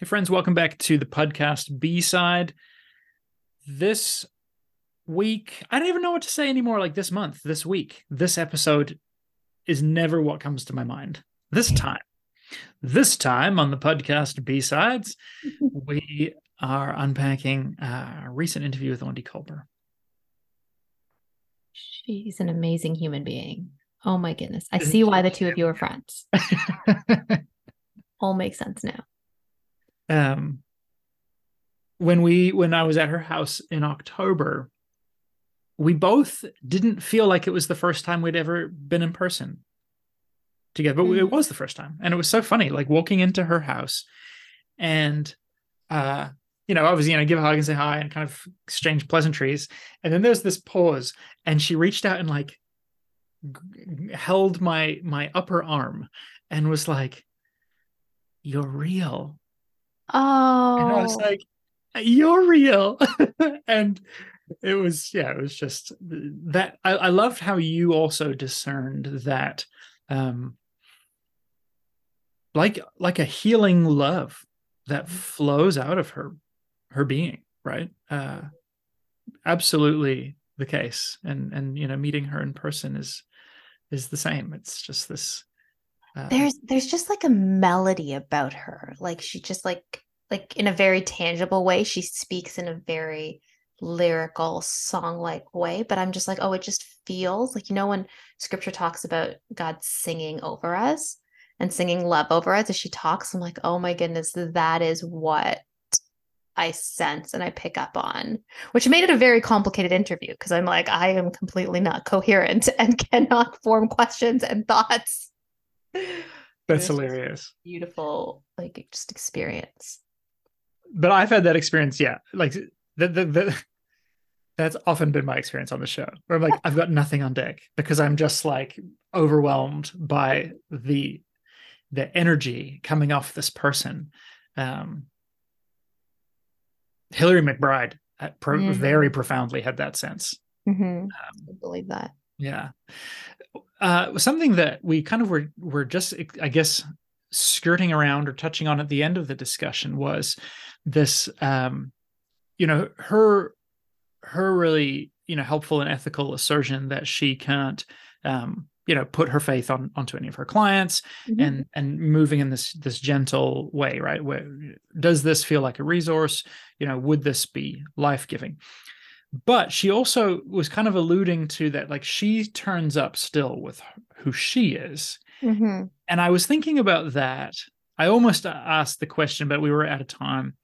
Hey, friends, welcome back to the podcast B side. This week, I don't even know what to say anymore. Like this month, this week, this episode is never what comes to my mind. This time, this time on the podcast B sides, we are unpacking a recent interview with Aundi Kolber. She's an amazing human being. Oh my goodness. I see why the two of you are friends. All makes sense now um when we when I was at her house in October, we both didn't feel like it was the first time we'd ever been in person together, but mm. it was the first time, and it was so funny, like walking into her house, and uh, you know, obviously, you know, give a hug and say hi and kind of exchange pleasantries, and then there's this pause, and she reached out and like g- held my my upper arm and was like, "You're real." Oh. And I was oh. like, you're real. and it was, yeah, it was just that. I, I loved how you also discerned that, um, like, like a healing love that mm-hmm. flows out of her, her being, right? Uh, absolutely the case. And, and, you know, meeting her in person is, is the same. It's just this, uh, there's there's just like a melody about her like she just like like in a very tangible way she speaks in a very lyrical song like way but i'm just like oh it just feels like you know when scripture talks about god singing over us and singing love over us as she talks i'm like oh my goodness that is what I sense and I pick up on, which made it a very complicated interview because I'm like, I am completely not coherent and cannot form questions and thoughts. That's hilarious. Beautiful, like just experience but I've had that experience. Yeah, like the, the, the that's often been my experience on the show where I'm like, I've got nothing on deck because I'm just like overwhelmed by the the energy coming off this person. Um, Hillary McBride uh, pro- mm-hmm. very profoundly had that sense. Mm-hmm. Um, I believe that. Yeah. Uh, something that we kind of were were just, I guess, skirting around or touching on at the end of the discussion was this um you know her her really you know helpful and ethical assertion that she can't um you know put her faith on onto any of her clients mm-hmm. and and moving in this this gentle way right? Where does this feel like a resource? You know would this be life-giving but she also was kind of alluding to that like she turns up still with who she is mm-hmm. and i was thinking about that i almost asked the question but we were out of time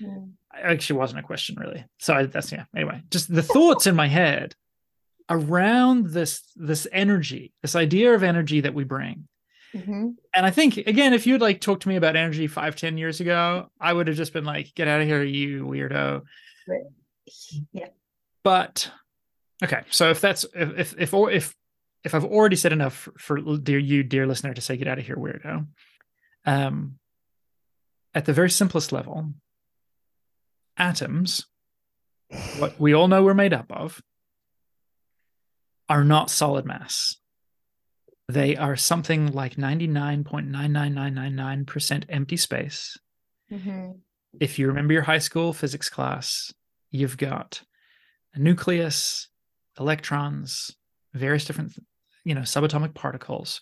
Mm. Actually, wasn't a question really. So that's yeah. Anyway, just the thoughts in my head around this this energy, this idea of energy that we bring. Mm-hmm. And I think again, if you'd like talked to me about energy five, ten years ago, I would have just been like, "Get out of here, you weirdo." Yeah. But okay, so if that's if if if if, if I've already said enough for, for dear you, dear listener, to say, "Get out of here, weirdo," um, at the very simplest level, atoms, what we all know we're made up of, are not solid mass. They are something like 99.99999% empty space. Mm-hmm. If you remember your high school physics class, you've got a nucleus, electrons, various different, you know, subatomic particles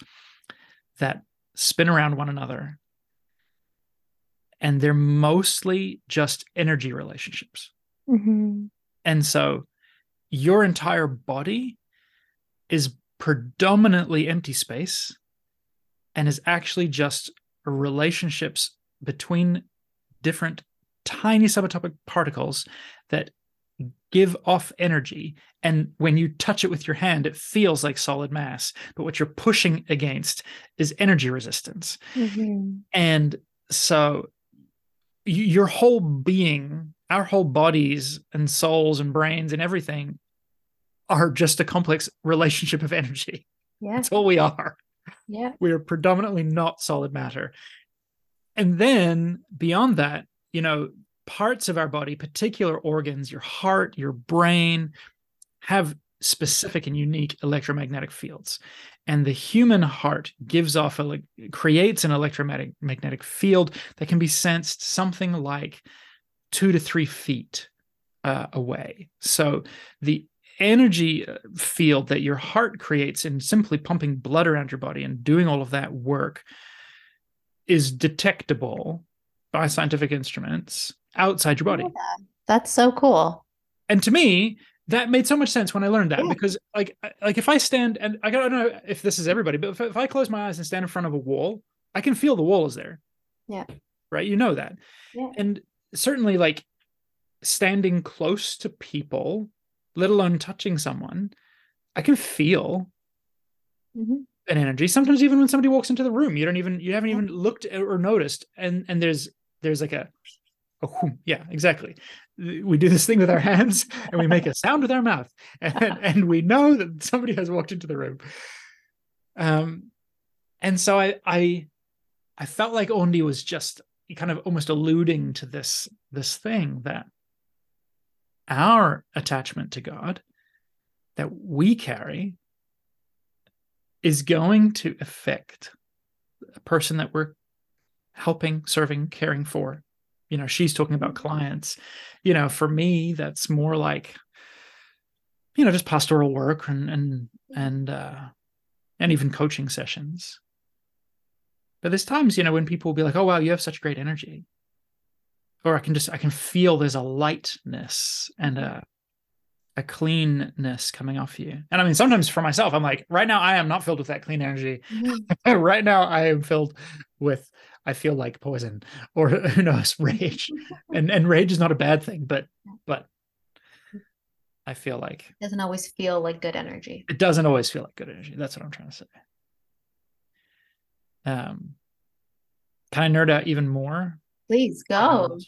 that spin around one another and they're mostly just energy relationships. Mm-hmm. And so your entire body is predominantly empty space and is actually just relationships between different tiny subatomic particles that give off energy and when you touch it with your hand it feels like solid mass but what you're pushing against is energy resistance mm-hmm. and so your whole being, our whole bodies and souls and brains and everything are just a complex relationship of energy. Yeah. That's all we are. Yeah. We are predominantly not solid matter. And then beyond that, you know, parts of our body, particular organs, your heart, your brain, have specific and unique electromagnetic fields. And the human heart gives off a creates an electromagnetic magnetic field that can be sensed something like two to three feet uh, away. So the energy uh, field that your heart creates in simply pumping blood around your body and doing all of that work is detectable by scientific instruments outside your body. That's so cool. And to me, that made so much sense when I learned that yeah. because like like if I stand and I don't know if this is everybody, but if, if I close my eyes and stand in front of a wall, I can feel the wall is there. Yeah. Right. You know that. Yeah. And certainly like standing close to people, let alone touching someone, I can feel mm-hmm. an energy. Sometimes even when somebody walks into the room, you don't even you haven't even looked or noticed. And and there's there's like a oh, yeah, exactly. We do this thing with our hands and we make a sound with our mouth. And, and we know that somebody has walked into the room. Um and so i i i felt like Aundi was just kind of almost alluding to this this thing that our attachment to god that we carry is going to affect a person that we're helping serving caring for you know she's talking about clients. You know for me that's more like you know just pastoral work and and and uh and even coaching sessions. But there's times you know when people will be like oh wow you have such great energy. Or i can just i can feel there's a lightness and a a cleanness coming off you. And i mean sometimes for myself i'm like right now i am not filled with that clean energy. Mm-hmm. right now i am filled with I feel like poison or who knows rage. And and rage is not a bad thing but but I feel like it doesn't always feel like good energy. It doesn't always feel like good energy. That's what I'm trying to say. Um can I nerd out even more? Please go.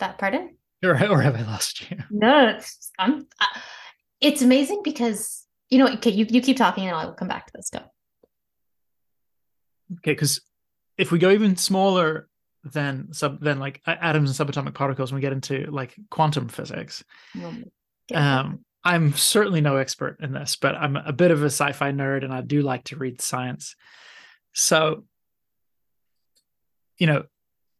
That pardon or, or have I lost you? No I'm uh, it's amazing because you know okay you, you keep talking and I'll come back to this. Go. Okay because if we go even smaller than sub than like atoms and subatomic particles, and we get into like quantum physics, um, I'm certainly no expert in this, but I'm a bit of a sci-fi nerd, and I do like to read science. So, you know,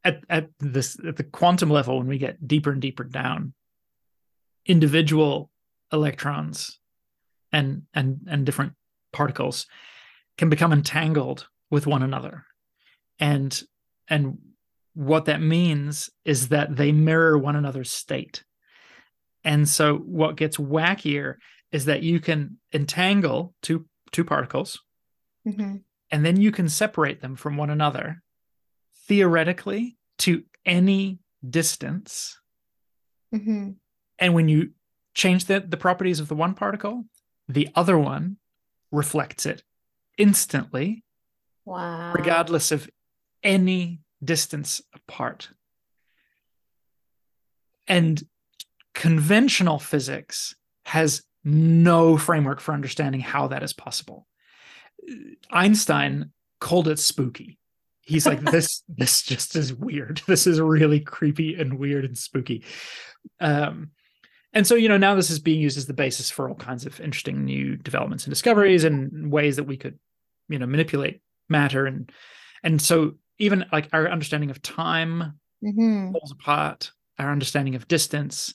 at at this at the quantum level, when we get deeper and deeper down, individual electrons and and and different particles can become entangled with one another. And and what that means is that they mirror one another's state. And so what gets wackier is that you can entangle two two particles mm-hmm. and then you can separate them from one another theoretically to any distance mm-hmm. and when you change the, the properties of the one particle the other one reflects it instantly wow regardless of any distance apart. And conventional physics has no framework for understanding how that is possible. Einstein called it spooky. He's like, this, this just is weird. This is really creepy and weird and spooky. Um, and so, you know, now this is being used as the basis for all kinds of interesting new developments and discoveries and ways that we could, you know, manipulate matter and and so even like our understanding of time mm-hmm. falls apart, our understanding of distance,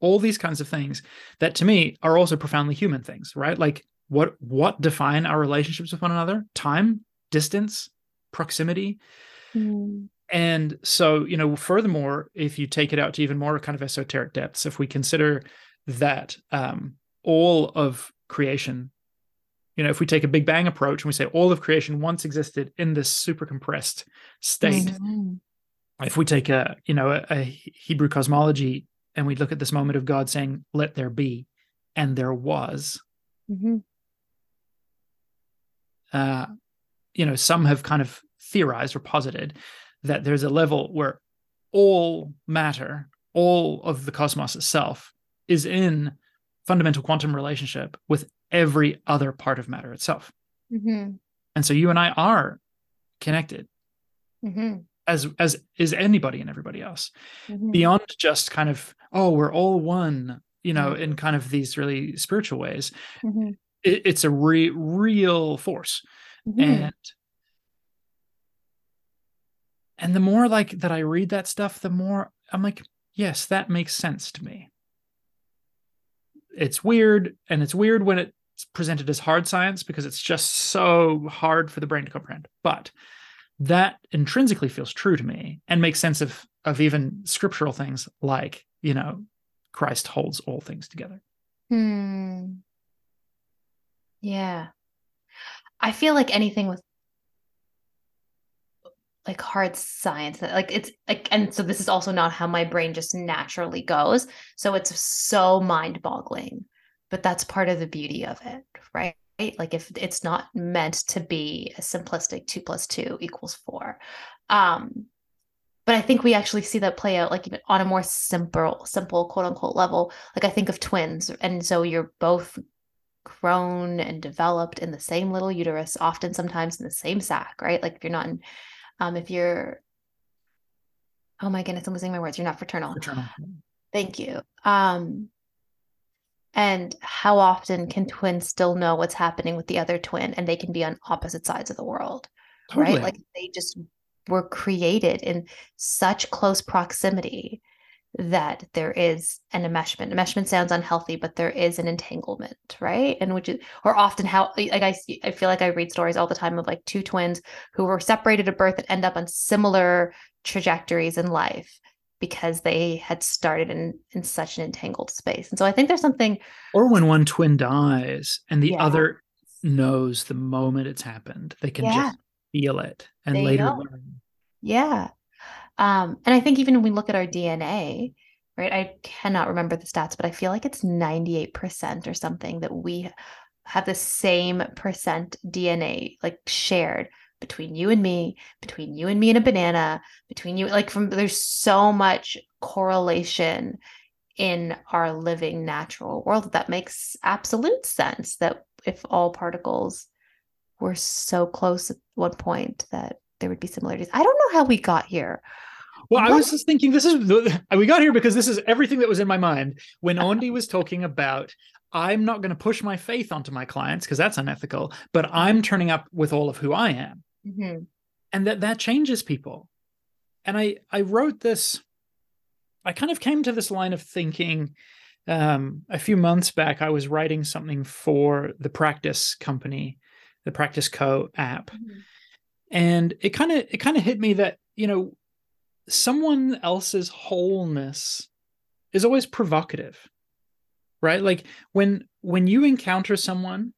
all these kinds of things that to me are also profoundly human things, right? Like what what define our relationships with one another? Time, distance, proximity. Mm. And so, you know, furthermore, if you take it out to even more kind of esoteric depths, if we consider that um, all of creation you know if we take a big bang approach and we say all of creation once existed in this super compressed state mm-hmm. if we take a you know a, a, hebrew cosmology and we look at this moment of god saying let there be and there was mm-hmm. uh you know some have kind of theorized or posited that there's a level where all matter all of the cosmos itself is in fundamental quantum relationship with every other part of matter itself. Mm-hmm. And so you and I are connected mm-hmm. as as is anybody and everybody else mm-hmm. beyond just kind of oh we're all one you know, Mhm. in kind of these really spiritual ways. Mhm. It, it's a re- real force. Mhm. And and the more like that I read that stuff, the more I'm like, yes, that makes sense to me. It's weird, and it's weird when it's presented as hard science because it's just so hard for the brain to comprehend. But that intrinsically feels true to me and makes sense of of even scriptural things like, you know, Christ holds all things together. Hmm. Yeah. I feel like anything with like hard science, like it's like, and so this is also not how my brain just naturally goes. So it's so mind boggling, but that's part of the beauty of it, right? Like if it's not meant to be a simplistic two plus two equals four. Um, but I think we actually see that play out like even on a more simple, simple quote unquote level. Like I think of twins, and so you're both grown and developed in the same little uterus, often sometimes in the same sac, right? Like if you're not in, um, if you're, oh my goodness, I'm losing my words. You're not fraternal. Fraternal. Thank you. Um, and how often can twins still know what's happening with the other twin and they can be on opposite sides of the world, Totally. right? Like they just were created in such close proximity that there is an enmeshment. Enmeshment sounds unhealthy, but there is an entanglement, right? And which is, or often how, like I, see- I feel like I read stories all the time of like two twins who were separated at birth and end up on similar trajectories in life because they had started in in such an entangled space. And so I think there's something, or when one twin dies and the Yeah. other knows the moment it's happened they can Yeah. just feel it and They later know. learn yeah. Um, and I think even when we look at our DNA, right? I cannot remember the stats, but I feel like it's 98% or something that we have the same percent DNA like shared between you and me, between you and me and a banana, between you like from there's so much correlation in our living natural world that makes absolute sense that if all particles were so close at one point that there would be similarities. I don't know how we got here. Well i was just thinking this is the, we got here because this is everything that was in my mind when Aundi was talking about i'm not going to push my faith onto my clients because that's unethical but i'm turning up with all of who i am. Mhm. and that that changes people. And i i wrote this i kind of came to this line of thinking um a few months back i was writing something for the practice company the practice co app. And it kind of it kind of hit me that you know someone else's wholeness is always provocative right like when when you encounter someone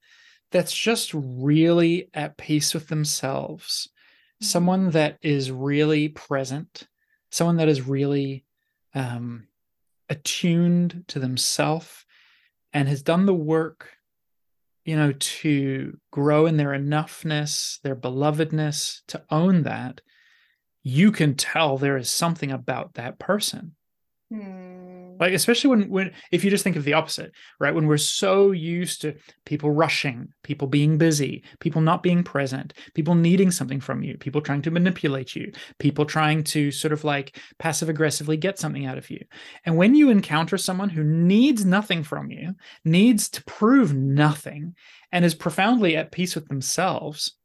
that's just really at peace with themselves Mhm. someone that is really present someone that is really um attuned to themselves and has done the work you know to grow in their enoughness their belovedness to own that you can tell there is something about that person. Hmm. like especially when when if you just think of the opposite right? When we're so used to people rushing people being busy people not being present people needing something from you people trying to manipulate you people trying to sort of like passive aggressively get something out of you. And when you encounter someone who needs nothing from you needs to prove nothing and is profoundly at peace with themselves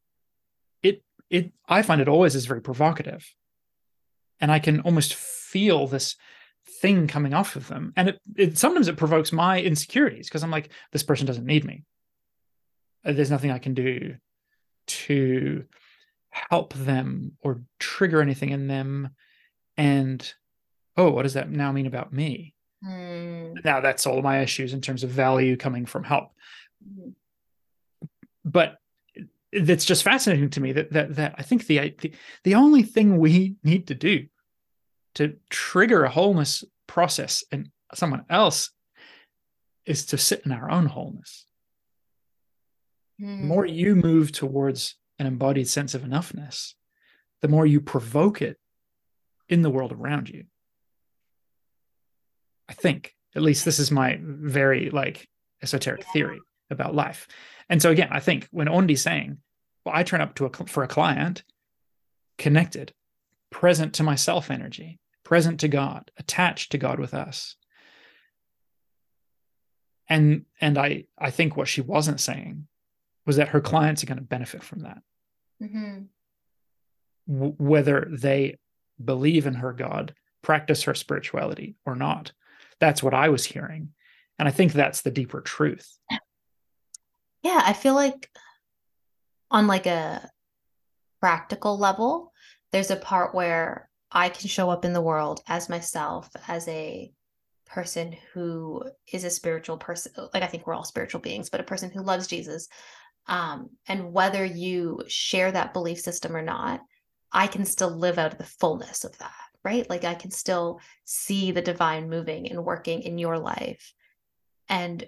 it i find it always is very provocative. And i can almost feel this thing coming off of them. And it, it sometimes it provokes my insecurities because i'm like this person doesn't need me. Uh, there's nothing i can do to help them or trigger anything in them. And oh what does that now mean about me? Hmm. now that's all my issues in terms of value coming from help. Mhm. but it's just fascinating to me that that that I think the the, the only thing we need to do to trigger a wholeness process in someone else is to sit in our own wholeness. The Hmm. more you move towards an embodied sense of enoughness, the more you provoke it in the world around you. I think, at least this is my very like esoteric Yeah. theory about life. And so again, I think when Aundi's saying, well, I turn up to a for a client connected, present to myself energy, present to God, attached to God with us. and and i i think what she wasn't saying was that her clients are going to benefit from that Mm-hmm. w- whether they believe in her god practice her spirituality or not that's what i was hearing and i think that's the deeper truth Yeah, I feel like on like a practical level, there's a part where I can show up in the world as myself, as a person who is a spiritual person. Like I think we're all spiritual beings, but a person who loves Jesus. Um, and whether you share that belief system or not, I can still live out of the fullness of that, right? Like I can still see the divine moving and working in your life. And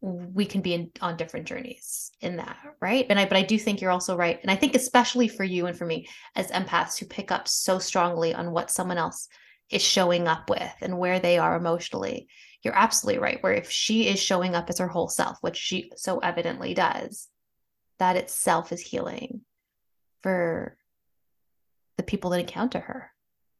we can be in, on different journeys in that right? And i but i do think you're also right. And i think especially for you and for me as empaths who pick up so strongly on what someone else is showing up with and where they are emotionally you're absolutely right where if she is showing up as her whole self which she so evidently does that itself is healing for the people that encounter her.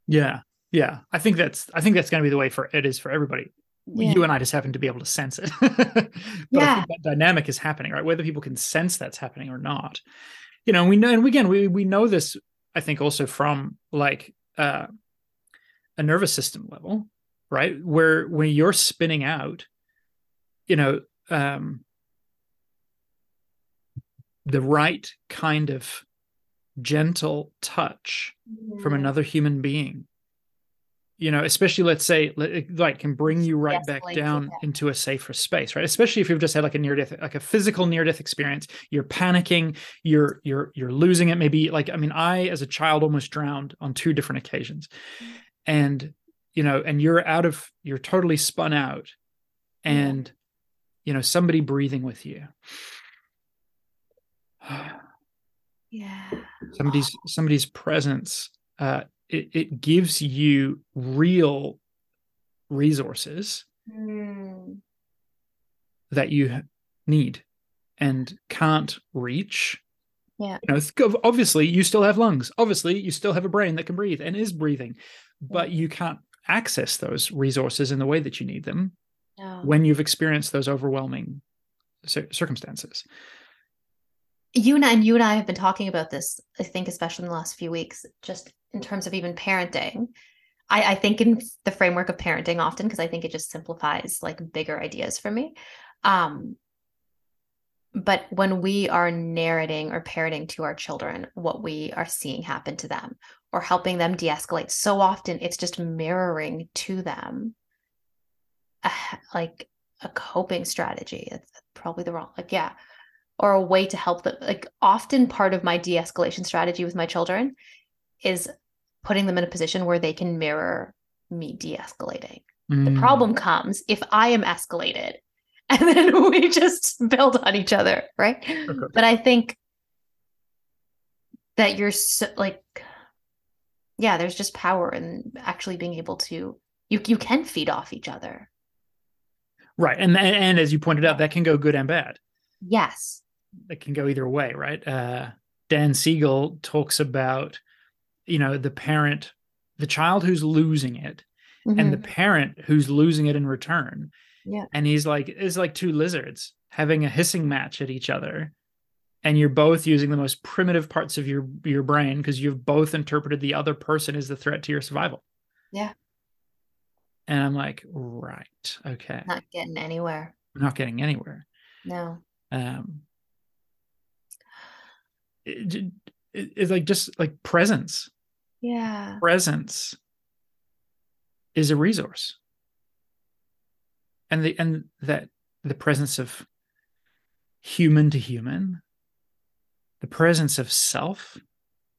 Yeah. Yeah. I think that's i think that's going to be the way for it is for everybody Yeah. you and I just happen to be able to sense it. but Yeah. that dynamic is happening, right? Whether people can sense that's happening or not. You know, we know and again we we know this, I think, also from like uh a nervous system level, right? Where when you're spinning out, you know, um the right kind of gentle touch from another human being you know especially let's say like can bring you right back De-escalate, down yeah. into a safer space right? Especially if you've just had like a near death like a physical near death experience. You're panicking you're you're you're losing it. Maybe like i mean i as a child almost drowned on two different occasions. And you know and you're out of you're totally spun out Yeah. and you know somebody breathing with you. Yeah. Somebody's somebody's presence uh it, it gives you real resources Mm. that you need and can't reach Yeah. you know obviously you still have lungs obviously you still have a brain that can breathe and is breathing but you can't access those resources in the way that you need them no. when you've experienced those overwhelming cir- circumstances you and you and I have been talking about this, I think, especially in the last few weeks, just in terms of even parenting. I, I think in the framework of parenting often because I think it just simplifies like bigger ideas for me. Um, but when we are narrating or parroting to our children what we are seeing happen to them or helping them de-escalate, so often it's just mirroring to them a, like a coping strategy. It's probably the wrong, like, yeah, or a way to help them. Like, often part of my de-escalation strategy with my children is putting them in a position where they can mirror me de-escalating. The Mm. problem comes if I am escalated and then we just build on each other, right? Okay. But I think that you're so, like, yeah, there's just power in actually being able to you you can feed off each other. right and and as you pointed out that can go good and bad Yes. It can go either way, right? Uh, Dan Siegel talks about, you know, the parent, the child who's losing it, and the Mhm. parent who's losing it in return. Yeah. And he's like, it's like two lizards having a hissing match at each other. And you're both using the most primitive parts of your your brain because you've both interpreted the other person as the threat to your survival. Yeah. And I'm like, right, okay, not getting anywhere. I'm not getting anywhere. No. um it, it- it's like just like presence Yeah. presence is a resource and the and that the presence of human to human the presence of self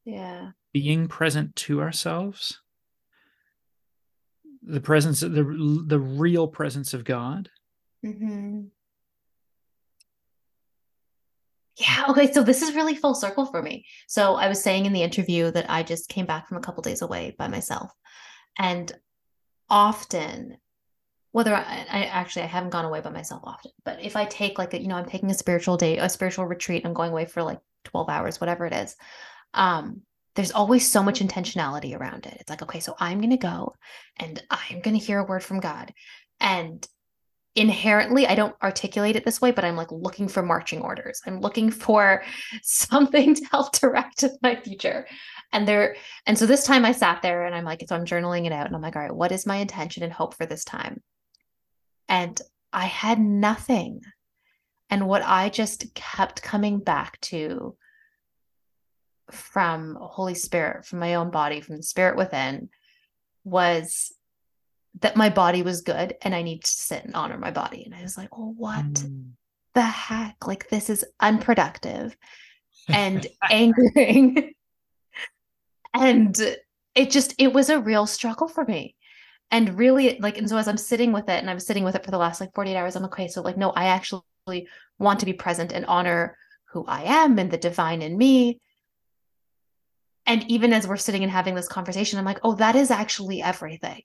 Yeah. being present to ourselves the presence of the the real presence of god hmm Yeah. Okay. So this is really full circle for me. So I was saying in the interview that I just came back from a couple days away by myself. And often, whether I, I actually I haven't gone away by myself often, but if I take like a, you know, I'm taking a spiritual day, a spiritual retreat, I'm going away for like 12 hours, whatever it is. Um, there's always so much intentionality around it. It's like, okay, so I'm gonna go and I'm gonna hear a word from God. And inherently i don't articulate it this way but i'm like looking for marching orders. I'm looking for something to help direct my future. And there and so this time i sat there and i'm like so i'm journaling it out and i'm like all right what is my intention and hope for this time? And i had nothing. And what i just kept coming back to from holy spirit from my own body from the spirit within was that my body was good and I need to sit and honor my body. And I was like, well, what mm. the heck? Like, this is unproductive and angering. and it just, it was a real struggle for me. And really, like, and so as I'm sitting with it and I was sitting with it for the last like 48 hours, I'm like, okay, so like, no, I actually want to be present and honor who I am and the divine in me. And even as we're sitting and having this conversation, I'm like, oh, that is actually everything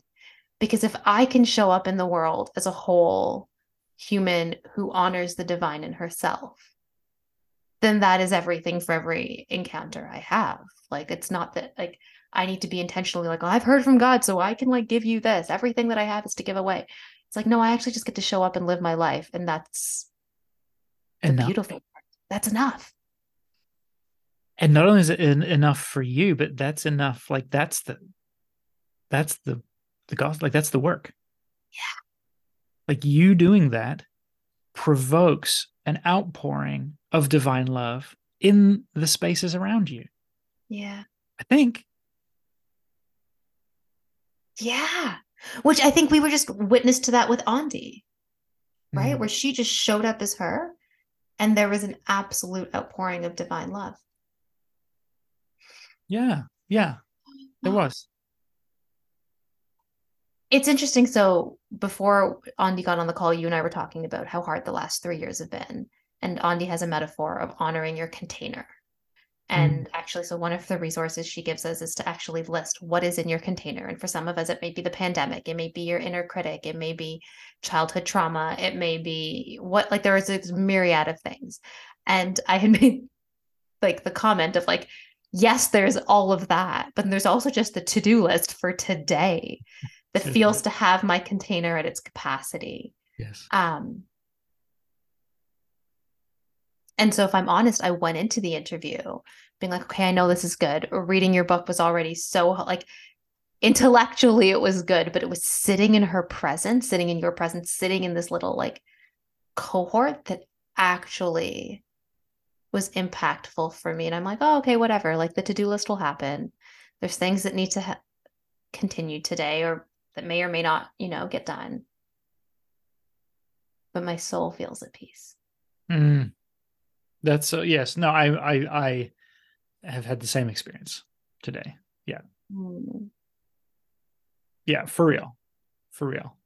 because if I can show up in the world as a whole human who honors the divine in herself, then that is everything for every encounter I have. Like, it's not that, like, I need to be intentionally like, oh, I've heard from God, so I can like give you this. Everything that I have is to give away. It's like, no, I actually just get to show up and live my life. And that's enough. beautiful part. That's enough. And not only is it enough for you, but that's enough. Like that's the that's the the gospel like that's the work. Yeah. Like you doing that provokes an outpouring of divine love in the spaces around you. Yeah. I think. Yeah. Which i think we were just witness to that with Aundi right? Mm. where she just showed up as her and there was an absolute outpouring of divine love. Yeah. Yeah. There was it's interesting. So before Aundi got on the call, you and I were talking about how hard the last three years have been. And Aundi has a metaphor of honoring your container. And mm. actually, so one of the resources she gives us is to actually list what is in your container. And for some of us, it may be the pandemic, it may be your inner critic, it may be childhood trauma, it may be what, like, there is a myriad of things. And I had made like the comment of like, yes, there's all of that, but there's also just the to do list for today that feels to have my container at its capacity. Yes. Um, and so, if I'm honest, I went into the interview being like, okay, I know this is good. Reading your book was already so like intellectually, it was good, but it was sitting in her presence, sitting in your presence, sitting in this little like cohort that actually was impactful for me. And I'm like, oh, okay, whatever. Like the to do list will happen. There's things that need to ha- continue today or that may or may not, you know, get done. But my soul feels at peace. Mm. That's so yes. No, I I I have had the same experience today. Yeah. Mm. Yeah, for real. For real.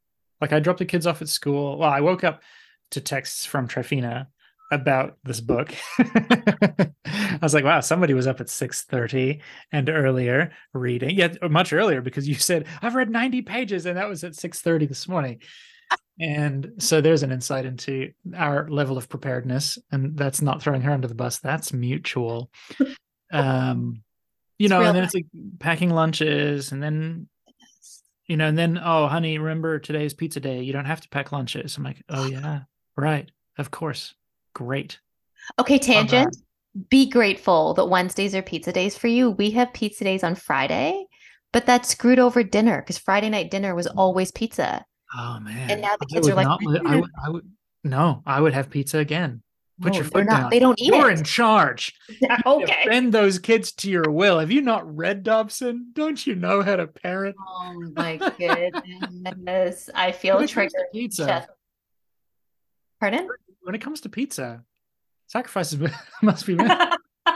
Like I dropped the kids off at school. Well, I woke up to texts from Tryphena about this book. I was like, wow, somebody was up at 6:30 and earlier reading. Yeah, much earlier because you said, I've read 90 pages, and that was at 6:30 this morning. And so there's an insight into our level of preparedness. And that's not throwing her under the bus. That's mutual. Um, you it's know, and then it's like packing lunches and then you know, and then, oh, honey, remember today's pizza day. You don't have to pack lunches. I'm like, oh yeah, right. Of course great. Okay, tangent. Be grateful that Wednesdays are pizza days for you. We have pizza days on Friday, but that screwed over dinner because Friday night dinner was always pizza. Oh man! And now the kids are like, I would, I would, no, I would have pizza again. Put no, your foot not, down. They don't eat You're it. in charge. okay. Bend those kids to your will. Have you not read Dobson? Don't you know how to parent? Oh my goodness! I feel triggered. Pizza. Pardon? When it comes to pizza, sacrifices must be made.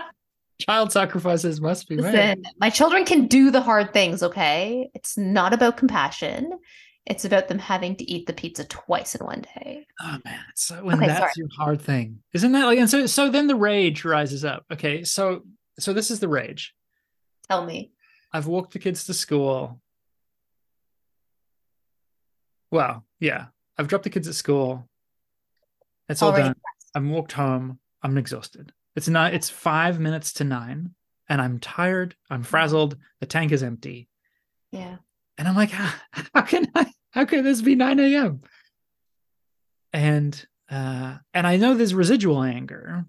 Child sacrifices must be Listen, made. My children can do the hard things, okay? It's not about compassion. It's about them having to eat the pizza twice in one day. Oh man, so when okay, that's sorry. your hard thing, isn't that like? And so, so then the rage rises up. Okay, so so this is the rage. Tell me. I've walked the kids to school. Well, yeah, I've dropped the kids at school. It's all done. I'm walked home. I'm exhausted. It's not. It's five minutes to nine, and I'm tired. I'm frazzled. The tank is empty. Yeah. And I'm like, how, how can I? How can this be 9 a.m.? and uh, and I know there's residual anger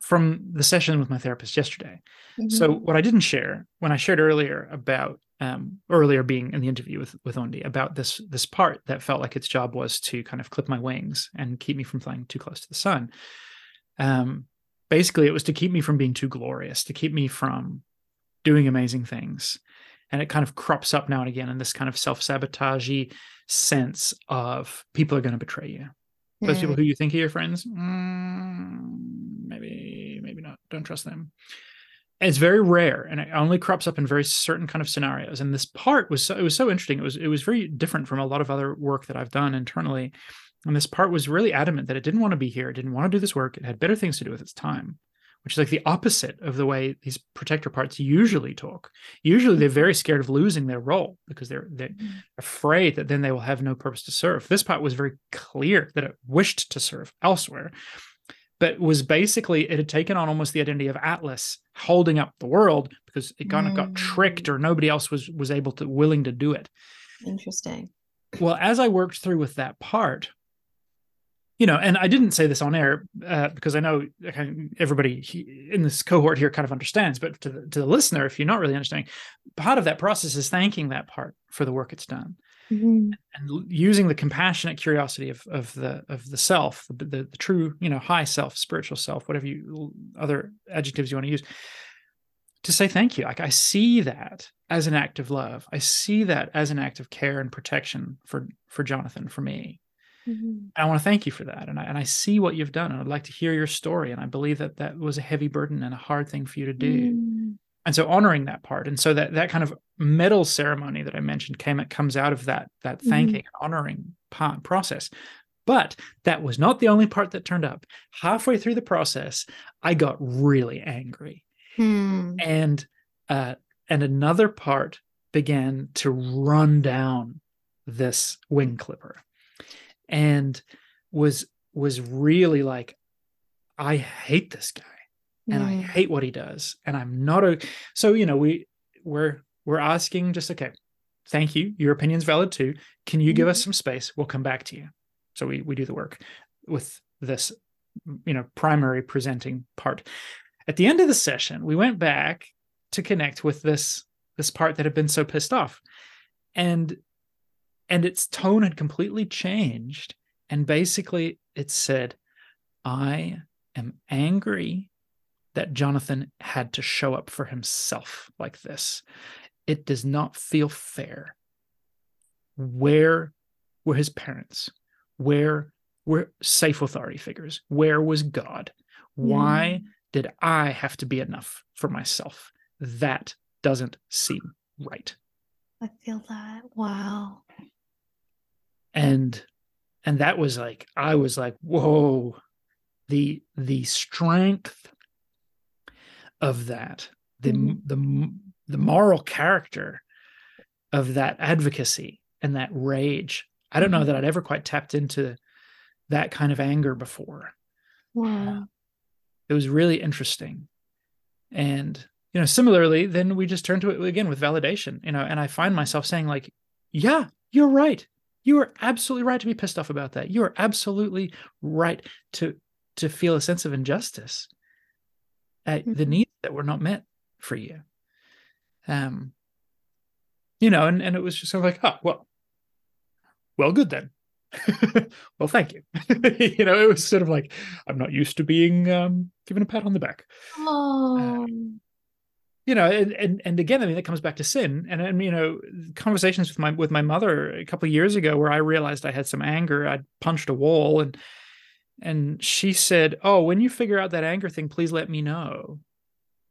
from the session with my therapist yesterday. Mm-hmm. So what I didn't share when I shared earlier about um, earlier being in the interview with with Aundi about this this part that felt like its job was to kind of clip my wings and keep me from flying too close to the sun. Um, basically, it was to keep me from being too glorious, to keep me from doing amazing things, and it kind of crops up now and again in this kind of self sabotagey sense of people are going to betray you. Those people who you think are your friends mm, maybe maybe not. Don't trust them it's very rare and it only crops up in very certain kind of scenarios and this part was so, it was so interesting it was it was very different from a lot of other work that i've done internally and this part was really adamant that it didn't want to be here it didn't want to do this work it had better things to do with its time which is like the opposite of the way these protector parts usually talk. Usually they're very scared of losing their role because they're they're mm-hmm. afraid that then they will have no purpose to serve. This part was very clear that it wished to serve elsewhere, but was basically it had taken on almost the identity of Atlas holding up the world because it kind of got tricked or nobody else was was able to willing to do it. Interesting. Well, as I worked through with that part, you know, and I didn't say this on air uh, because I know everybody in this cohort here kind of understands, but to the, to the listener, if you're not really understanding, part of that process is thanking that part for the work it's done. Mm-hmm. and using the compassionate curiosity of of the of the self the, the, the true you know high self spiritual self whatever you other adjectives you want to use to say thank you like i see that as an act of love i see that as an act of care and protection for for jonathan for me Mm-hmm. I want to thank you for that. And I, and I see what you've done. And I'd like to hear your story. And I believe that that was a heavy burden and a hard thing for you to do. Mm. And so honoring that part. And so that, that kind of medal ceremony that I mentioned came, it comes out of that, that mm-hmm. thanking, mm-hmm. honoring part, process. But that was not the only part that turned up. Halfway through the process, I got really angry. Hmm. And, uh, and another part began to run down this wing clipper and was was really like i hate this guy and mm. i hate what he does and i'm not a so you know we we're we're asking just okay thank you your opinion's valid too can you mm. give us mm-hmm. some space we'll come back to you so we we do the work with this you know primary presenting part at the end of the session we went back to connect with this this part that had been so pissed off and and its tone had completely changed. And basically, it said, I am angry that Jonathan had to show up for himself like this. It does not feel fair. Where were his parents? Where were safe authority figures? Where was God? Why mm. did I have to be enough for myself? That doesn't seem right. I feel that. Wow and and that was like i was like whoa the the strength of that the mm-hmm. the the moral character of that advocacy and that rage i don't know mm-hmm. that i'd ever quite tapped into that kind of anger before wow it was really interesting and you know similarly then we just turn to it again with validation you know and i find myself saying like yeah you're right you are absolutely right to be pissed off about that. You are absolutely right to to feel a sense of injustice at mm-hmm. the needs that were not met for you. Um, you know, and, and it was just sort of like, oh, well, well, good then. well, thank you. you know, it was sort of like, I'm not used to being um, given a pat on the back. Oh. Um, you know and, and and again i mean that comes back to sin and and you know conversations with my with my mother a couple of years ago where i realized i had some anger i'd punched a wall and and she said oh when you figure out that anger thing please let me know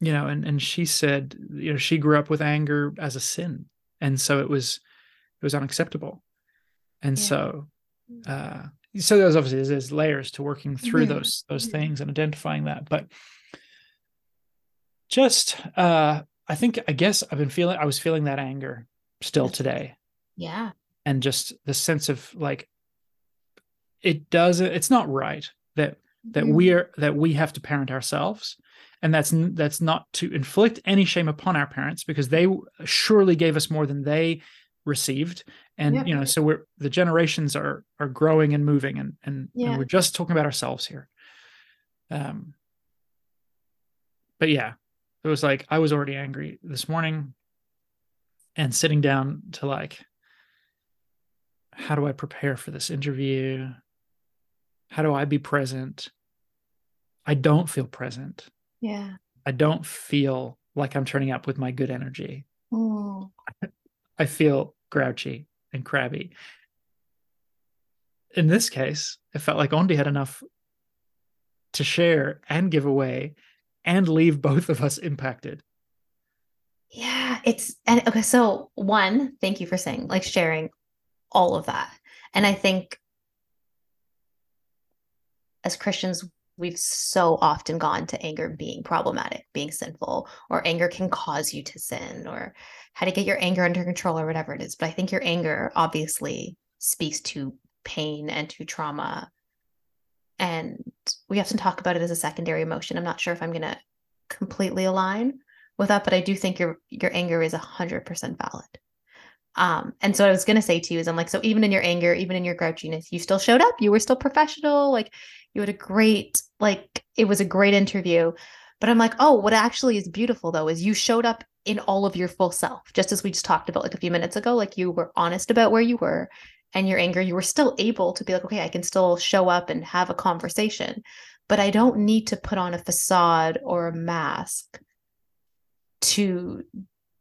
you know and and she said you know she grew up with anger as a sin and so it was it was unacceptable and yeah. so uh so there's obviously there's layers to working through mm-hmm. those those mm-hmm. things and identifying that but just uh i think i guess i've been feeling i was feeling that anger still today yeah and just the sense of like it doesn't it's not right that that mm-hmm. we are that we have to parent ourselves and that's that's not to inflict any shame upon our parents because they surely gave us more than they received. And Yeah. you know so we're the generations are are growing and moving and and, Yeah. and we're just talking about ourselves here. Um but yeah it was like i was already angry this morning and sitting down to like how do i prepare for this interview? How do i be present? I don't feel present Yeah. i don't feel like i'm turning up with my good energy Mm. I feel grouchy and crabby. In this case, it felt like Aundi had enough to share and give away and leave both of us impacted. Yeah, it's and okay, so one, thank you for saying like sharing all of that. And I think as Christians, we've so often gone to anger being problematic, being sinful, or anger can cause you to sin, or how to get your anger under control, or whatever it is. But I think your anger obviously speaks to pain and to trauma. And we often talk about it as a secondary emotion. I'm not sure if I'm going to completely align with that, but I do think your your anger is 100% valid. Um, and so I was gonna say to you is I'm like, so even in your anger, even in your grouchiness, you still showed up. You were still professional. Like you had a great, like it was a great interview. But I'm like, oh, what actually is beautiful though is you showed up in all of your full self, just as we just talked about like a few minutes ago. Like you were honest about where you were and your anger, you were still able to be like, okay, I can still show up and have a conversation, but I don't need to put on a facade or a mask to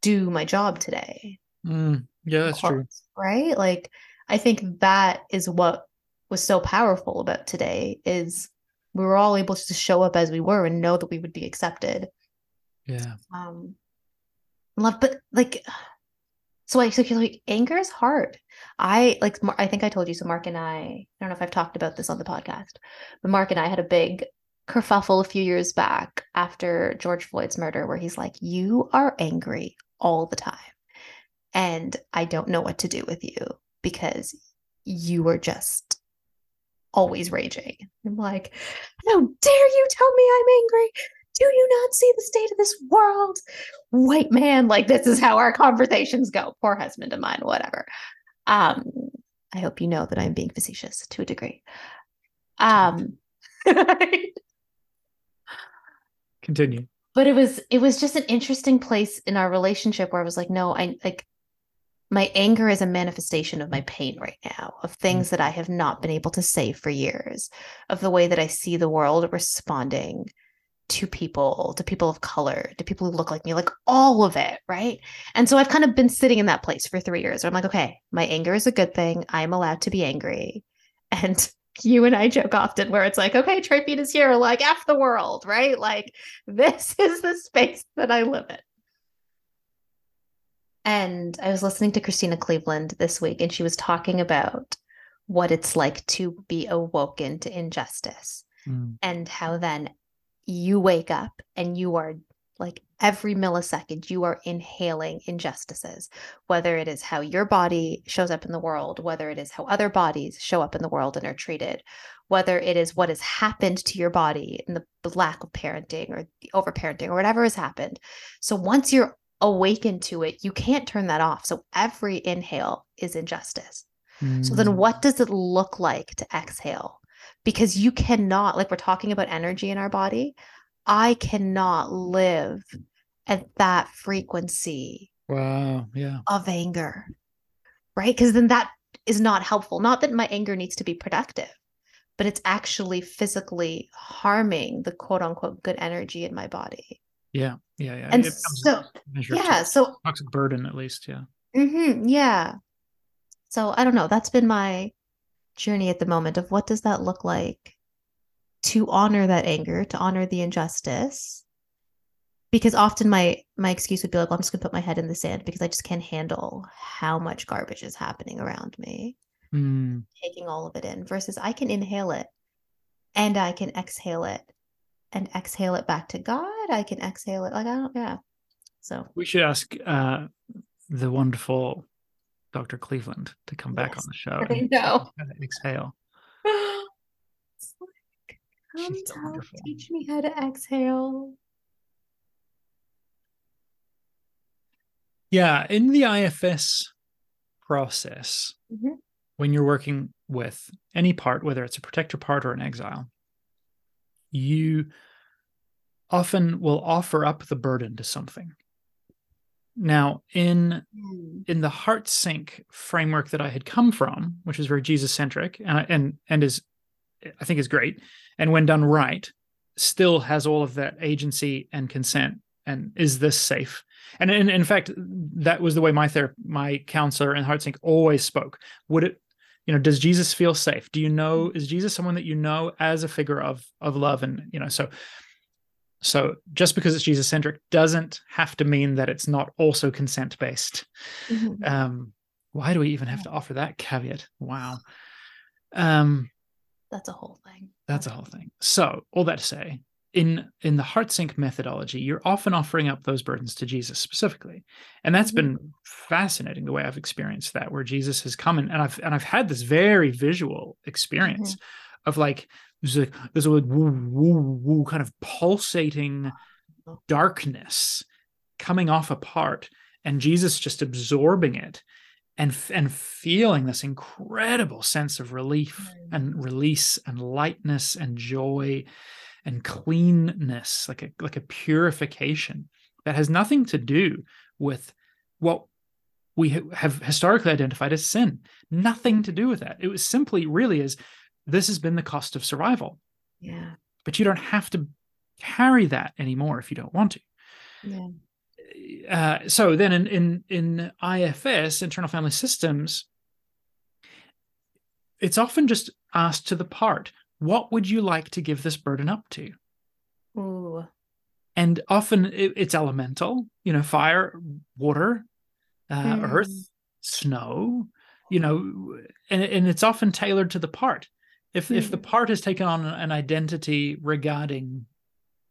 do my job today Mm, yeah, that's true. right like i think that is what was so powerful about today is we were all able to show up as we were and know that we would be accepted Yeah. um love but like so like so like anger is hard i like i think i told you so mark and i i don't know if i've talked about this on the podcast but mark and i had a big kerfuffle a few years back after george floyd's murder where he's like you are angry all the time and i don't know what to do with you because you are just always raging. I'm like how dare you tell me i'm angry? Do you not see the state of this world? White man like this is how our conversations go. Poor husband of mine whatever. Um i hope you know that i'm being facetious to a degree. Um Continue. but it was it was just an interesting place in our relationship where i was like no i like my anger is a manifestation of my pain right now of mm-hmm. things that i have not been able to say for years of the way that i see the world responding to people to people of color to people who look like me like all of it right and so i've kind of been sitting in that place for three years where i'm like okay my anger is a good thing i'm allowed to be angry and you and I joke often where it's like, okay, Tryphena is here, like F the world, right? Like this is the space that I live in. And I was listening to Christena Cleveland this week, and she was talking about what it's like to be awoken to injustice Mm, and how then you wake up and you are like every millisecond you are inhaling injustices whether it is how your body shows up in the world whether it is how other bodies show up in the world and are treated whether it is what has happened to your body in the lack of parenting or the overparenting or whatever has happened. So once you're awakened to it you can't turn that off so every inhale is injustice so then mm, what does it look like to exhale? Because you cannot, like we're talking about energy in our body, I cannot live at that frequency Wow. Yeah. of anger, right? Because then that is not helpful. Not that my anger needs to be productive, but it's actually physically harming the quote unquote good energy in my body. Yeah. Yeah. Yeah. And so, a measure of yeah, toxic- so toxic burden, at least. Yeah. hmm yeah. So I don't know. That's been my journey at the moment of what does that look like to honor that anger, to honor the injustice. Because often my my excuse would be like, well, I'm just gonna put my head in the sand because I just can't handle how much garbage is happening around me, Mm, taking all of it in, versus I can inhale it and I can exhale it and exhale it back to God. I can exhale it like I don't yeah. So we should ask uh, the wonderful Dr. Cleveland to come back Yes, on the show. I and know. Exhale. Like, come so tell, wonderful. teach me how to exhale. Yeah, in the IFS process Mhm. when you're working with any part, whether it's a protector part or an exile, you often will offer up the burden to something. Now, in Mm. in the heart sync framework that I had come from, which is very Jesus centric and and and is I think is great, and when done right, still has all of that agency and consent. And is this safe? And in, in fact, that was the way my ther- my counselor in heart sync always spoke. Would it, you know, does Jesus feel safe? Do you know is Jesus someone that you know as a figure of of love? And you know, so so just because it's Jesus centric doesn't have to mean that it's not also consent based. Mhm. Um, why do we even have to offer that caveat? Wow. Um, That's a whole thing. that's a whole thing. So, all that to say, in in the heart sync methodology, you're often offering up those burdens to Jesus specifically, and that's Mhm. been fascinating the way I've experienced that, where Jesus has come in, and I've and I've had this very visual experience of like there's like there's a woo woo woo kind of pulsating darkness coming off a part, and Jesus just absorbing it. And, and feeling this incredible sense of relief Mm. and release and lightness and joy and cleanness like a like a purification that has nothing to do with what we have historically identified as sin nothing to do with that it was simply really is this has been the cost of survival Yeah. but you don't have to carry that anymore if you don't want to Yeah. uh, so then in in in IFS internal family systems it's often just asked to the part what would you like to give this burden up to Ooh. and often it, it's elemental you know fire water uh, Mm. earth snow you know and, and it's often tailored to the part if if the Mm. part has taken on an identity regarding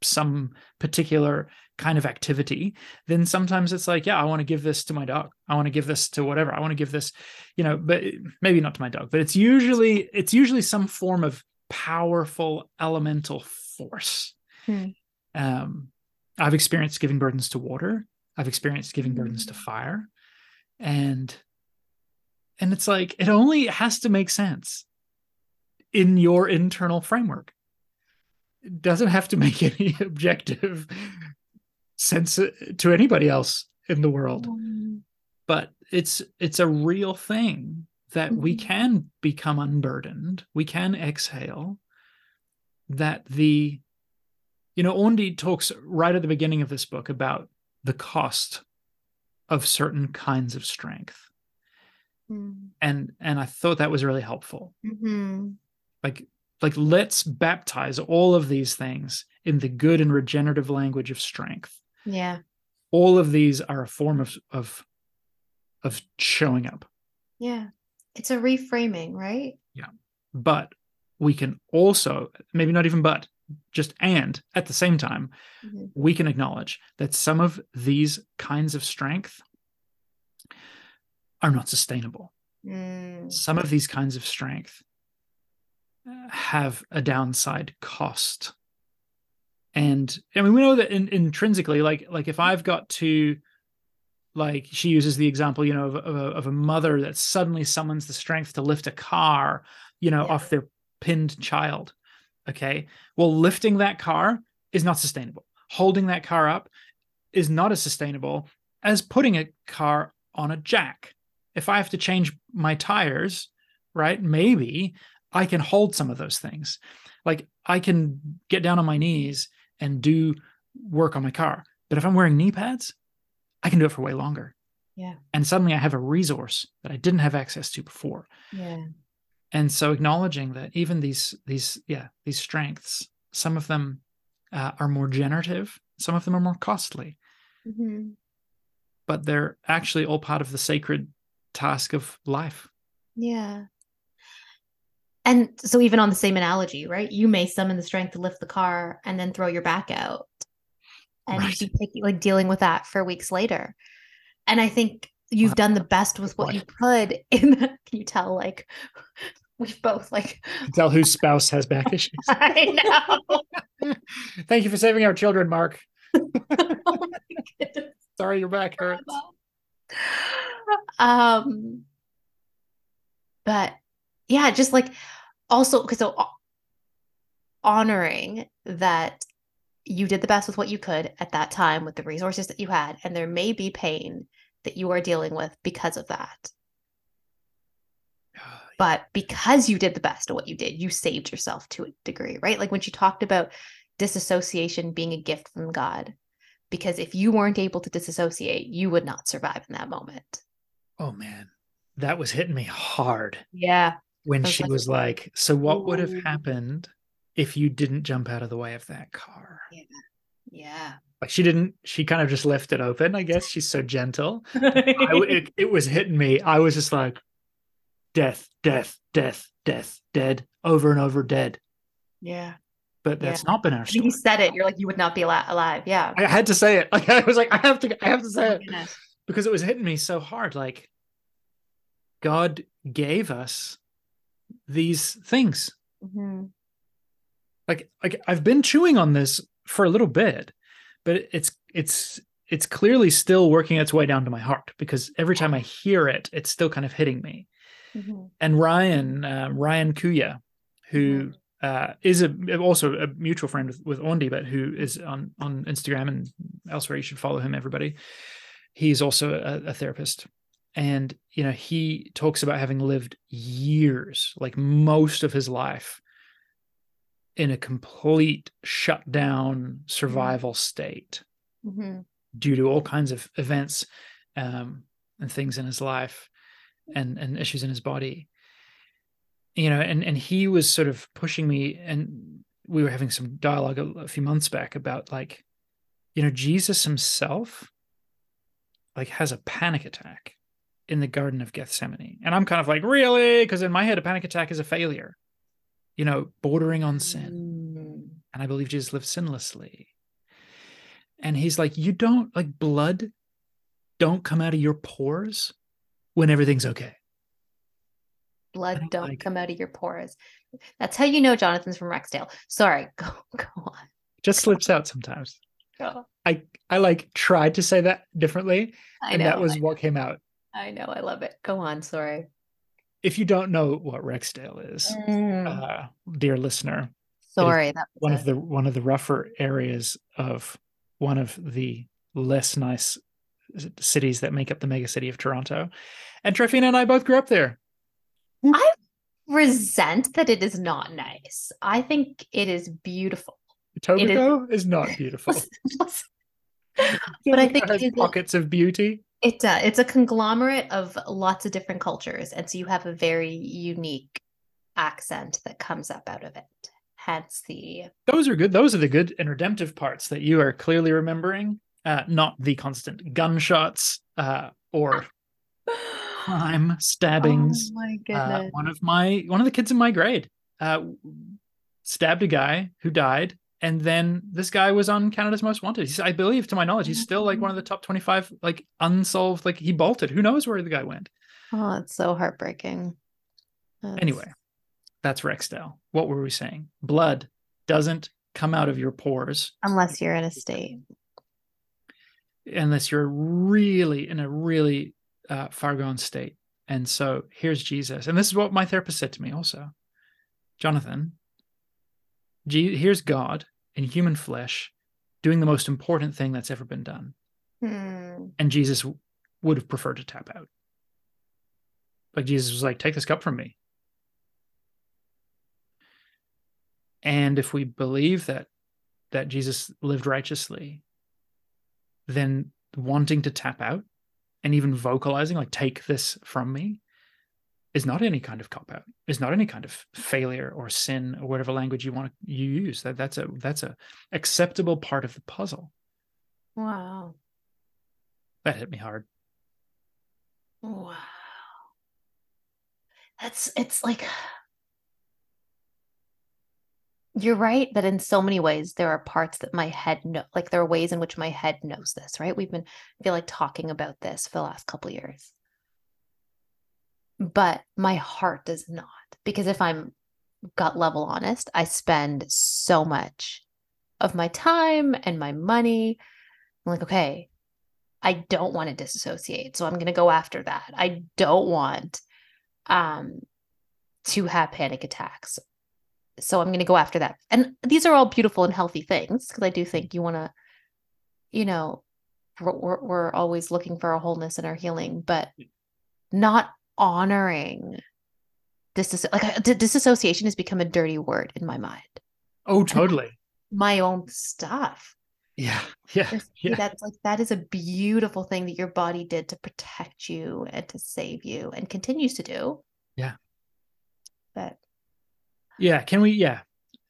some particular kind of activity then sometimes it's like yeah i want to give this to my dog i want to give this to whatever i want to give this you know but maybe not to my dog but it's usually it's usually some form of powerful elemental force Hmm. um i've experienced giving burdens to water i've experienced giving burdens to Mm. fire and and it's like it only has to make sense in your internal framework it doesn't have to make any objective sense to anybody else in the world Mm. but it's it's a real thing that we Mhm. can become unburdened we can exhale that the you know Aundi talks right at the beginning of this book about the cost of certain kinds of strength Mm. and and i thought that was really helpful Mhm. like like let's baptize all of these things in the good and regenerative language of strength Yeah. all of these are a form of of of showing up Yeah. It's a reframing, right? Yeah. But we can also maybe not even but just and at the same time Mhm. we can acknowledge that some of these kinds of strength are not sustainable Mm. some of these kinds of strength uh, have a downside cost and i mean we know that in, intrinsically like like if i've got to like she uses the example you know of, of, a, of a mother that suddenly summons the strength to lift a car you know Yeah. off their pinned child okay? Well lifting that car is not sustainable. Holding that car up is not as sustainable as putting a car on a jack. If i have to change my tires right maybe i can hold some of those things. Like i can get down on my knees and do work on my car. But if i'm wearing knee pads i can do it for way longer Yeah. and suddenly i have a resource that i didn't have access to before Yeah. and so acknowledging that even these these yeah these strengths some of them uh, are more generative some of them are more costly Mhm. but they're actually all part of the sacred task of life Yeah. And so even on the same analogy, right? You may summon the strength to lift the car and then throw your back out and Right. be taking, like dealing with that for weeks later. And I think you've done the best with what you could in the, can you tell like we've both like tell whose spouse has back issues. I know. thank you for saving our children mark. Oh sorry your back hurts. Um but yeah, just like also because so honoring that you did the best with what you could at that time with the resources that you had, and there may be pain that you are dealing with because of that. Ah, but because you did the best of what you did, you saved yourself to a degree, right? Like when she talked about disassociation being a gift from God, because if you weren't able to disassociate, you would not survive in that moment. Oh man, that was hitting me hard. Yeah. When was she like, was like, So what would have happened if you didn't jump out of the way of that car? Yeah. Yeah. Like she didn't, she kind of just left it open. I guess she's so gentle. I it, it was hitting me. I was just like, death, death, death, death, dead, over and over, dead. yeah. But that's Yeah. not been our story. you said it. You're like, you would not be ali- alive. Yeah. I had to say it. Like I was like, I have to, I have to say Oh, it goodness. because it was hitting me so hard. Like God gave us these things. Mhm. Like, like I've been chewing on this for a little bit, but it's it's it's clearly still working its way down to my heart because every time I hear it, it's still kind of hitting me. Mhm. and Ryan uh, Ryan Kuja, who uh, is a also a mutual friend with, with Aundi, but who is on on Instagram and elsewhere. You should follow him, everybody. He's also a, a therapist, and you know he talks about having lived years, like most of his life, in a complete shutdown survival state Mhm. due to all kinds of events um, and things in his life and and issues in his body. You know and and he was sort of pushing me and we were having some dialogue a, a few months back about like you know jesus himself like has a panic attack in the garden of gethsemane. And i'm kind of like really? Because in my head a panic attack is a failure you know bordering on sin Mm. and I believe Jesus lived sinlessly. And he's like, you don't like blood don't come out of your pores when everything's okay. Blood I'm don't like- come out of your pores. That's how you know Jonathan's from Rexdale. Sorry. Go go on. Just slips out sometimes. Go. I I like tried to say that differently, I and know. that was what came out. I know. I love it. Go on. Sorry. If you don't know what Rexdale is, Mm. uh, dear listener, Sorry. That one of the one of the rougher areas of one of the less nice cities that make up the mega city of Toronto. And Tryphena and I both grew up there. I resent that it is not nice. I think it is beautiful. Etobicoke is not beautiful. But I think it has a- pockets of beauty. It uh, it's a conglomerate of lots of different cultures, and so you have a very unique accent that comes up out of it. Hence the Those are good. Those are the good and redemptive parts that you are clearly remembering, uh, not the constant gunshots uh, or crime stabbings. Oh my Uh, goodness! one of my one of the kids in my grade uh, stabbed a guy who died, and then this guy was on Canada's Most Wanted. He's, I believe, to my knowledge, he's still like one of the top twenty-five like unsolved. Like he bolted. Who knows where the guy went? oh, it's so heartbreaking. That's- Anyway, that's Rexdale. What were we saying? Blood doesn't come out of your pores unless you're in a state, unless you're really in a really uh, far gone state. And so here's Jesus. And this is what my therapist said to me also Jonathan, here's God in human flesh doing the most important thing that's ever been done. Hmm. And Jesus would have preferred to tap out. But Jesus was like, take this cup from me. And if we believe that that Jesus lived righteously, then wanting to tap out and even vocalizing like take this from me is not any kind of cop out is not any kind of failure or sin or whatever language you want to you use. That that's a that's a acceptable part of the puzzle. Wow, that hit me hard. Wow. That's it's like you're right that in so many ways there are parts that my head know like there are ways in which my head knows this right? We've been I feel like talking about this for the last couple years but my heart does not because if i'm gut level honest i spend so much of my time and my money i'm like okay i don't want to disassociate so i'm going to go after that i don't want um to have panic attacks. So I'm going to go after that. And these are all beautiful and healthy things because I do think you want to, you know, we're, we're always looking for a wholeness and our healing, but not honoring this is like uh, disassociation has become a dirty word in my mind. Oh, totally. My own stuff. Yeah. Yeah. yeah. That's like that is a beautiful thing that your body did to protect you and to save you and continues to do. Yeah. But yeah, can we yeah.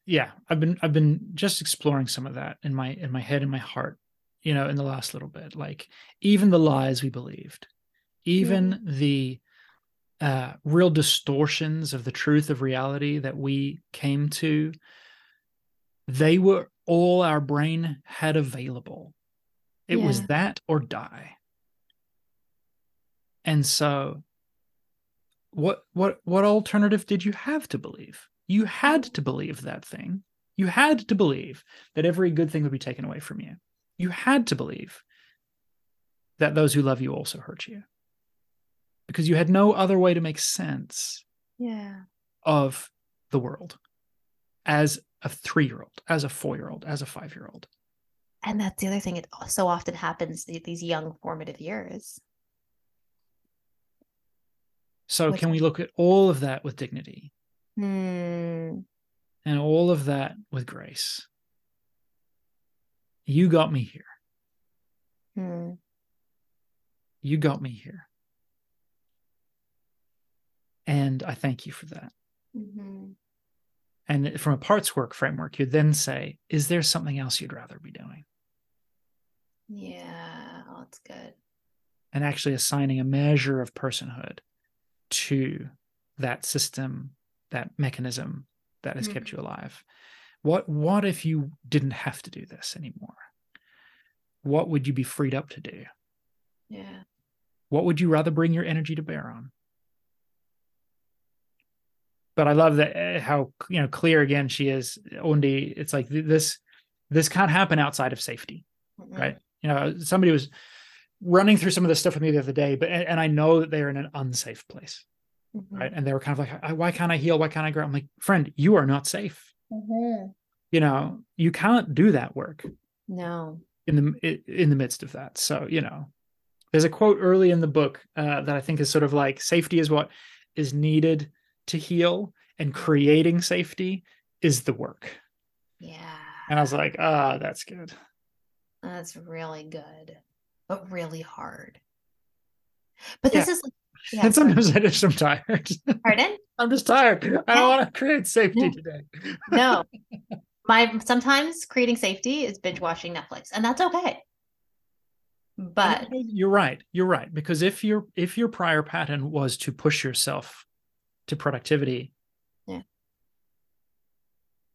Yeah. I've been I've been just exploring some of that in my in my head and my heart, you know, in the last little bit. Like even the lies we believed, even yeah. the uh, real distortions of the truth of reality that we came to, they were all our brain had available. It yeah. was that or die. And so what what what alternative did you have to believe? You had to believe that thing. You had to believe that every good thing would be taken away from you. You had to believe that those who love you also hurt you because you had no other way to make sense yeah. of the world as a three-year-old as a four-year-old as a five-year-old. And that's the other thing it so often happens these young formative years. So can we look at all of that with dignity? Hmm. and all of that with grace? You got me here. Hmm. you got me here and I thank you for that. Mm-hmm. And from a parts work framework, you then say, is there something else you'd rather be doing? Yeah, oh, that's good. And actually assigning a measure of personhood to that system, that mechanism that has mm-hmm. kept you alive. What what if you didn't have to do this anymore? What would you be freed up to do? Yeah. What would you rather bring your energy to bear on? But I love that eh, how you know clear again she is. Aundi, it's like this this can't happen outside of safety, mm-hmm. right? You know, somebody was running through some of this stuff with me the other day, but and I know that they're in an unsafe place, mm-hmm. right? And they were kind of like, "Why can't I heal? Why can't I grow?" I'm like, "Friend, you are not safe. Mm-hmm. You know, you can't do that work. No, in the in the midst of that. So you know, there's a quote early in the book uh, that I think is sort of like, "Safety is what is needed." To heal and creating safety is the work. Yeah. And I was like, ah, oh, that's good. That's really good, but really hard. But this yeah. is yeah, and sometimes I just am tired. Pardon? I'm just tired. I don't want to create safety yeah. today. no. My sometimes creating safety is binge watching Netflix, and that's okay. But you're right. You're right. Because if your if your prior pattern was to push yourself to productivity. Yeah.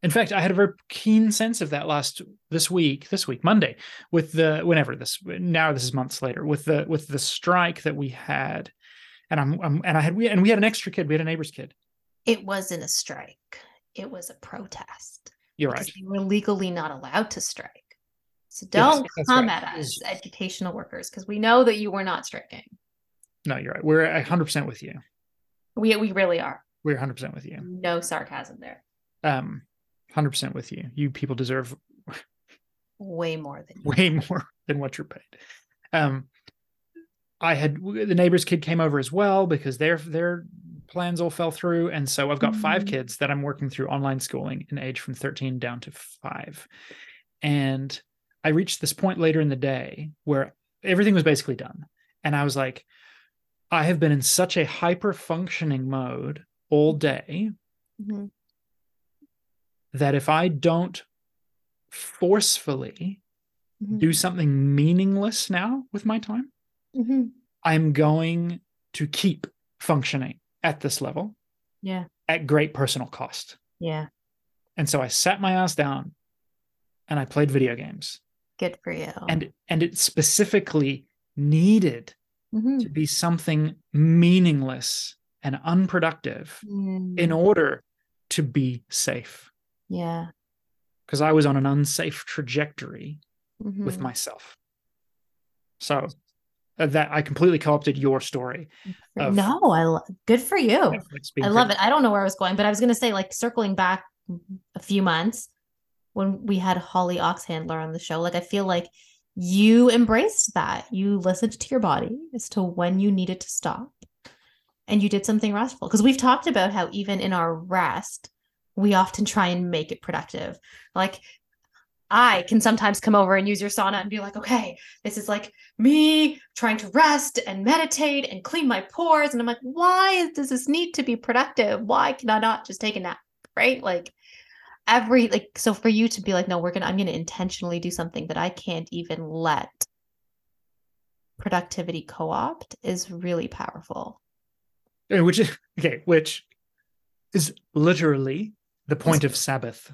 In fact, I had a very keen sense of that last this week, this week, Monday, with the whenever this now this is months later, with the with the strike that we had. And I'm, I'm and I had we and we had an extra kid, we had a neighbor's kid. It wasn't a strike. It was a protest. You're right. We were legally not allowed to strike. So don't yes, come right. at us, educational workers, because we know that you were not striking. No, you're right. We're 100% with you. We we really are. We're 100% with you. No sarcasm there. Um 100% with you. You people deserve way more than way more than what you're paid. Um I had the neighbor's kid came over as well because their their plans all fell through and so I've got mm-hmm. 5 kids that I'm working through online schooling in age from 13 down to 5. And I reached this point later in the day where everything was basically done. And I was like, I have been in such a hyper functioning mode all day mm-hmm. that if I don't forcefully mm-hmm. do something meaningless now with my time, mm-hmm. I'm going to keep functioning at this level. Yeah. At great personal cost. Yeah. And so I sat my ass down and I played video games. Good for you. And and it specifically needed mm-hmm. to be something meaningless and unproductive mm. in order to be safe. Yeah. Because I was on an unsafe trajectory mm-hmm. with myself. So uh, that I completely co-opted your story. Of no, I lo- good for you. I love it. I don't know where I was going, but I was going to say like circling back a few months when we had Holly Oxhandler on the show. Like I feel like you embraced that. You listened to your body as to when you needed to stop and you did something restful. Because we've talked about how even in our rest, we often try and make it productive. Like I can sometimes come over and use your sauna and be like, okay, this is like me trying to rest and meditate and clean my pores. And I'm like, why does this need to be productive? Why can I not just take a nap? Right. Like every, like, so for you to be like, no, we're to, I'm to intentionally do something that I can't even let productivity co opt is really powerful. Which is, okay, which is literally the point of Sabbath.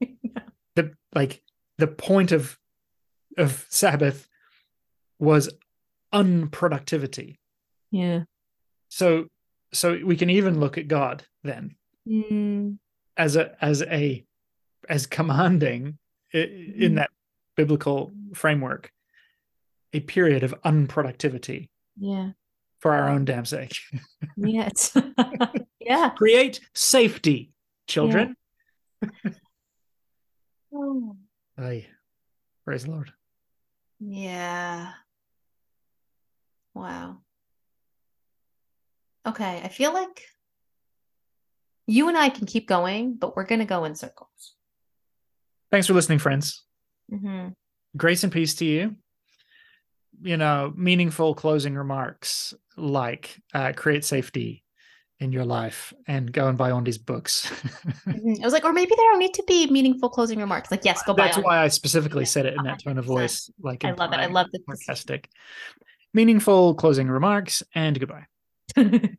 the like the point of of Sabbath was unproductivity. Yeah. So so we can even look at God then mm. As a as a as commanding in mm. that biblical framework a period of unproductivity. Yeah. For our own damn sake. yeah. yeah. Create safety, children. Yeah. oh. Aye. Praise the Lord. Yeah. Wow. Okay, I feel like you and I can keep going, but we're going to go in circles. Thanks for listening, friends. Mm-hmm. Grace and peace to you. You know, meaningful closing remarks like uh, create safety, in your life and go and buy Aundi's books. mm-hmm. I was like, or maybe there don't need to be meaningful closing remarks. Like, yes, go buy. That's why I specifically yeah. said it in that tone of voice. Like, I love it. I love the sarcastic. Meaningful closing remarks and goodbye.